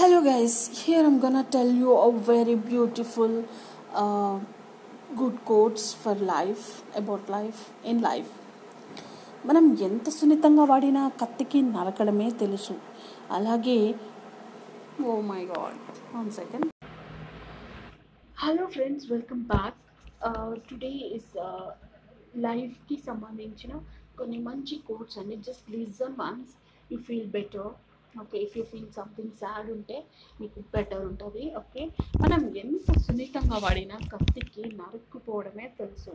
Hello, guys. Here I'm gonna tell you a very beautiful, uh, good quotes for life about life in life. మనం ఎంత సున్నితంగా వాడినా కత్తికి నరకడమే తెలుసు. అలాగే ఓ my God one second hello friends welcome back today is లైఫ్కి సంబంధించిన కొన్ని మంచి కోట్స్ అండి. Just listen once you feel better okay if you feel something sad ఉంటే మీకు బెటర్ ఉంటుంది ఓకే మనం ఎంత సున్నితంగా వాడినా కత్తికి నరుక్కుపోవడమే తెలుసు.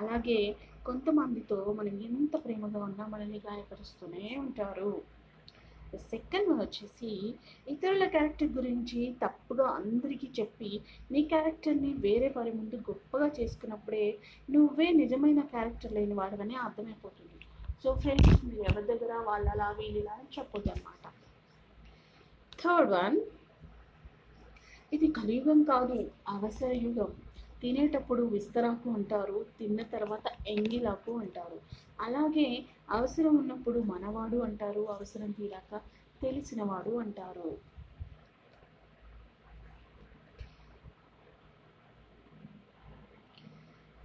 అలాగే కొంతమందితో మనం ఎంత ప్రేమగా ఉన్నా మనల్ని గాయపరుస్తూనే ఉంటారు. సెకండ్ వన్ వచ్చేసి ఇతరుల క్యారెక్టర్ గురించి తప్పుగా అందరికీ చెప్పి నీ క్యారెక్టర్ని వేరే వారి ముందు గొప్పగా చేసుకున్నప్పుడే నువ్వే నిజమైన క్యారెక్టర్ లేని వాడవని అర్థమైపోతుంది. సో ఫ్రెండ్స్ మీరు ఎవరి దగ్గర వాళ్ళలా వీళ్ళలా అని చెప్పొద్దు అనమాట థర్డ్ వన్ ఇది కలియుగం కాదు అవసర యుగం. తినేటప్పుడు విస్తరాకు అంటారు తిన్న తర్వాత ఎంగిలాకు అంటారు. అలాగే అవసరం ఉన్నప్పుడు మనవాడు అంటారు అవసరం తీరాక తెలిసినవాడు అంటారు.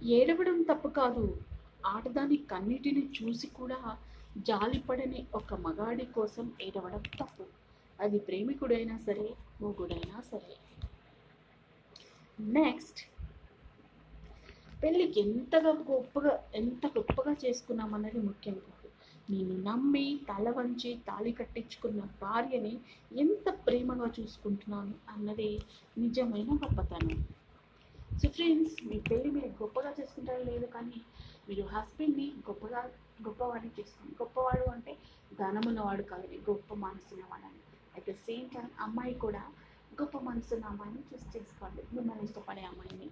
ఏడవడం తప్పు కాదు. ఆటదాని కన్నిటిని చూసి కూడా జాలిపడని ఒక మగాడి కోసం ఏడవడం తప్పు. అది ప్రేమికుడైనా సరే మొగుడైనా సరే. నెక్స్ట్ పెళ్ళికి ఎంతగా గొప్పగా ఎంత గొప్పగా చేసుకున్నామన్నది ముఖ్యం కాదు. నేను నమ్మి తల వంచి తాళి కట్టించుకున్న భార్యని ఎంత ప్రేమగా చూసుకుంటున్నాను అన్నది నిజమైన గొప్పతనం. సో ఫ్రెండ్స్ మీ పెళ్ళి మీరు గొప్పగా చేసుకుంటారో లేదు కానీ మీరు హస్బెండ్ని గొప్పగా గొప్పవాడిని చేసుకోండి గొప్పవాడు అంటే ధనమున్నవాడు కాదు గొప్ప మనసున్నవాడని అట్ ద సేమ్ టైం అమ్మాయి కూడా గొప్ప మనసున్న అమ్మాయిని చూస్ చేసుకోండి. మిమ్మల్ని ఇష్టపడే అమ్మాయిని.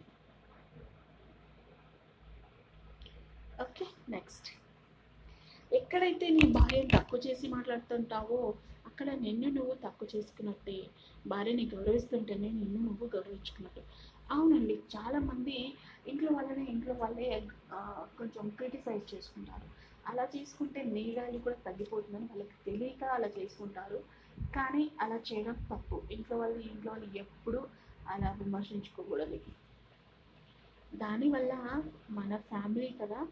ఓకే నెక్స్ట్ ఎక్కడైతే నీ భార్యను తక్కువ చేసి మాట్లాడుతుంటావో అక్కడ నిన్ను నువ్వు తక్కువ చేసుకున్నట్టే భార్యని గౌరవిస్తుంటేనే నిన్ను నువ్వు గౌరవించుకున్నట్టు. అవునండి చాలామంది ఇంట్లో వాళ్ళనే ఇంట్లో వాళ్ళే కొంచెం క్రిటిసైజ్ చేసుకుంటారు. అలా చేసుకుంటే నీ వాల్యూ కూడా తగ్గిపోతుందని వాళ్ళకి తెలియక అలా చేసుకుంటారు. కానీ అలా చేయడం తప్పు. ఇంట్లో వాళ్ళు ఇంట్లో వాళ్ళు ఎప్పుడు అలా విమర్శించుకోకూడదు. దానివల్ల మన ఫ్యామిలీ కదా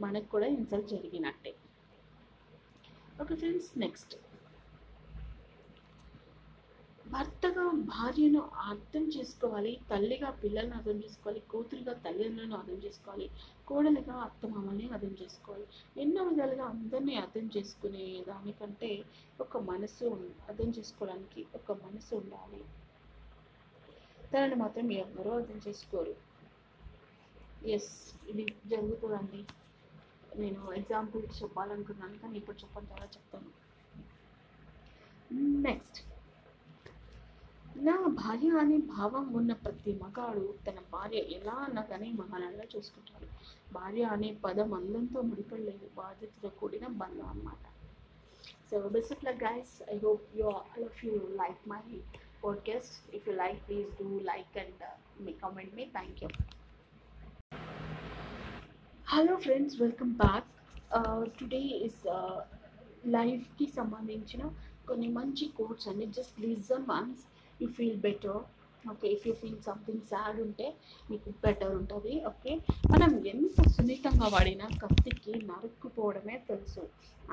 మనకు కూడా ఇన్సల్ట్ జరిగినట్టే. Okay friends next. భర్తగా భార్యను అర్థం చేసుకోవాలి తల్లిగా పిల్లల్ని అర్థం చేసుకోవాలి కూతురుగా తల్లిదండ్రులను అర్థం చేసుకోవాలి కోడలిగా అత్తమామల్ని అర్థం చేసుకోవాలి. ఎన్నో విధాలుగా అందరినీ అర్థం చేసుకునే దానికంటే ఒక మనసు అర్థం చేసుకోవడానికి ఒక మనసు ఉండాలి. తనని మాత్రం ఎవరూ అర్థం చేసుకోరు. ఎస్ ఇది జరుగుతుందండి. నేను ఎగ్జాంపుల్ చెప్పాలనుకున్నాను కానీ ఇప్పుడు చెప్పడం చాలా చెప్తాను. నెక్స్ట్ నా భార్య అనే భావం ఉన్న ప్రతి మగాడు తన భార్య ఎలా అన్నదని మహానంగా చూసుకుంటాడు. భార్య అనే పదం అందంతో ముడిపడలేదు. బాధ్యతతో కూడిన బంధం అన్నమాట. So best of luck guys I hope you all of you like my podcast if you like please do like and me comment me thank you hello friends welcome back today is లైఫ్కి సంబంధించిన కొన్ని మంచి quotes అండి. Just listen and you feel better okay if you feel something sad ఉంటే మీకు better ఉంటుంది. Okay మనం ఎంత సున్నితంగా వాడినా కత్తికి నరుక్కుపోవడమే తెలుసు.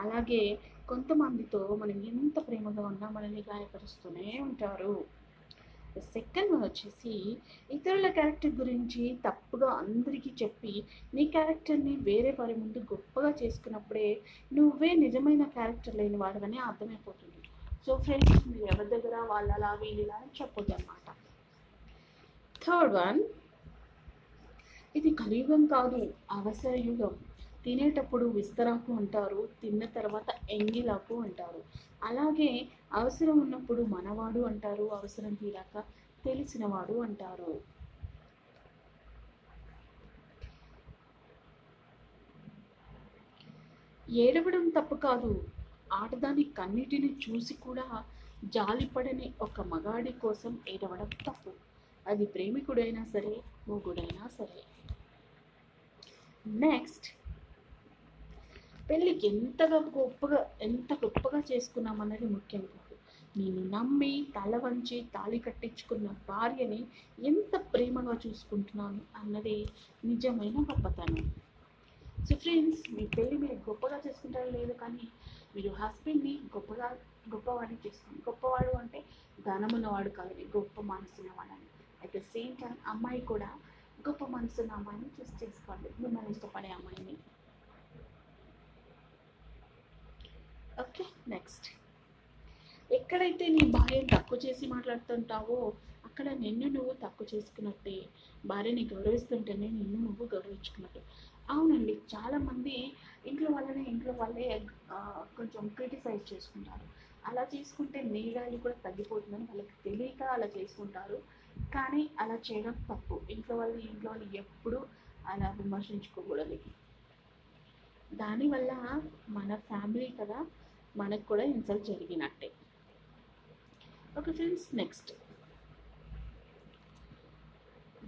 అలాగే కొంతమందితో మనం ఎంత ప్రేమగా ఉన్నా మనల్ని గాయపరుస్తూనే ఉంటారు. సెకండ్ వన్ వచ్చేసి ఇతరుల క్యారెక్టర్ గురించి తప్పుగా అందరికీ చెప్పి నీ క్యారెక్టర్ని వేరే వారి ముందు గొప్పగా చేసుకున్నప్పుడే నువ్వే నిజమైన క్యారెక్టర్ లేని వాడవని అర్థమైపోతుంది. సో ఫ్రెండ్స్ మీరు ఎవరి దగ్గర వాళ్ళలా వీళ్ళు అని చెప్పొద్దు అనమాట థర్డ్ వన్ ఇది కలియుగం కాదు అవసర యుగం. తినేటప్పుడు విస్తరాకు అంటారు తిన్న తర్వాత ఎంగిలాకు అంటారు. అలాగే అవసరం ఉన్నప్పుడు మనవాడు అంటారు అవసరం తీరాక తెలిసినవాడు అంటారు. ఏడవడం తప్పు కాదు ఆడదాని కన్నిటిని చూసి కూడా జాలిపడని ఒక మగాడి కోసం ఏడవడం తప్పు. అది ప్రేమికుడైనా సరే మొగుడైనా సరే. నెక్స్ట్ పెళ్ళికి ఎంతగా గొప్పగా ఎంత గొప్పగా చేసుకున్నామన్నది ముఖ్యం కాదు. నేను నమ్మి తల వంచి తాళి కట్టించుకున్న భార్యని ఎంత ప్రేమగా చూసుకుంటున్నాను అన్నది నిజమైన గొప్పతనం. సో ఫ్రెండ్స్ మీ పెళ్ళి మీరు గొప్పగా చేసుకుంటారో లేదు కానీ మీరు హస్బెండ్ని గొప్పగా గొప్పవాడిని చేసుకోండి గొప్పవాడు అంటే ధనమున్నవాడు కాదు గొప్ప మనసున్నవాడని అట్ ద సేమ్ టైం అమ్మాయి కూడా గొప్ప మనసున్న అమ్మాయిని చూసి చేసుకోండి. మిమ్మల్ని ఇష్టపడే అమ్మాయిని. ఓకే నెక్స్ట్ ఎక్కడైతే నీ భార్యను తక్కువ చేసి మాట్లాడుతుంటావో అక్కడ నిన్ను నువ్వు తక్కువ చేసుకున్నట్టే. భార్యని గౌరవిస్తుంటేనే నిన్ను నువ్వు గౌరవించుకున్నట్టు. అవునండి. చాలామంది ఇంట్లో వాళ్ళనే ఇంట్లో వాళ్ళే కొంచెం క్రిటిసైజ్ చేసుకుంటారు. అలా చేసుకుంటే నీ కూడా తగ్గిపోతుందని వాళ్ళకి తెలియక అలా చేసుకుంటారు. కానీ అలా చేయడం తప్పు. ఇంట్లో వాళ్ళు ఇంట్లో వాళ్ళు ఎప్పుడూ అలా విమర్శించుకోకూడదు. దానివల్ల మన ఫ్యామిలీ కదా మనకు కూడా ఇన్సల్ట్ జరిగినట్టే. Okay friends next.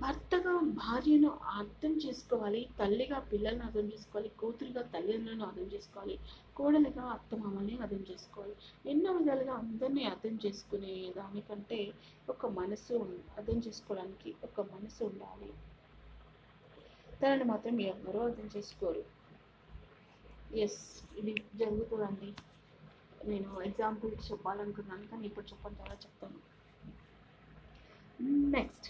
భర్తగా భార్యను అర్థం చేసుకోవాలి తల్లిగా పిల్లల్ని అర్థం చేసుకోవాలి కూతురుగా తల్లిదండ్రులను అర్థం చేసుకోవాలి కోడలిగా అత్తమామల్ని అర్థం చేసుకోవాలి. ఎన్నో విధాలుగా అందరినీ అర్థం చేసుకునే దానికంటే ఒక మనసు అర్థం చేసుకోవడానికి ఒక మనసు ఉండాలి. తనని మాత్రం ఎవరూ అర్థం చేసుకోరు. ఎస్ ఇది జరుగుతుందండి. నేను ఎగ్జాంపుల్ చెప్పాలనుకున్నాను కానీ ఇప్పుడు చెప్పడం చాలా చెప్తాను. నెక్స్ట్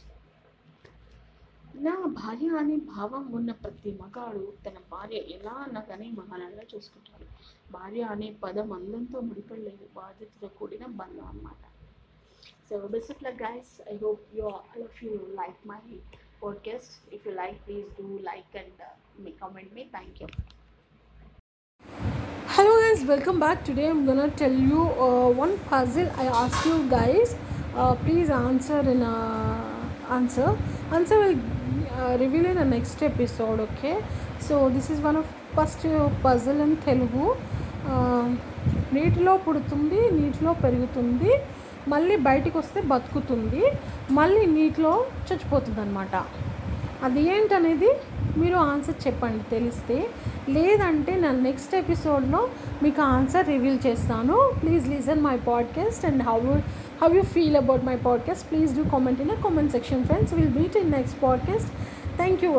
నా భార్య అనే భావం ఉన్న ప్రతి మగాడు తన భార్య ఎలా అన్నా మహానంగా చూసుకుంటాడు. భార్య అనే పదం అందంతో ముడిపడలేదు. బాధ్యతతో కూడిన బంధం అన్నమాట. So best of luck guys I hope you all of you like my podcast if you like please do like and me comment me thank you hello guys welcome back today I'm gonna tell you one puzzle I ask you guys please answer in answer answer will review in next episode okay so this is one of first puzzle and Telugu నీటిలో పుడుతుంది నీటిలో పెరుగుతుంది మళ్ళీ బయటకు వస్తే బతుకుతుంది మళ్ళీ నీటిలో చచ్చిపోతుంది అనమాట అది ఏంటనేది మీరు ఆన్సర్ చెప్పండి తెలిస్తే. లేదంటే నా నెక్స్ట్ ఎపిసోడ్లో మీకు ఆన్సర్ రివీల్ చేస్తాను. Please listen my podcast and how how you feel about my podcast. Please do comment in a comment section friends. Will meet in next podcast. Thank you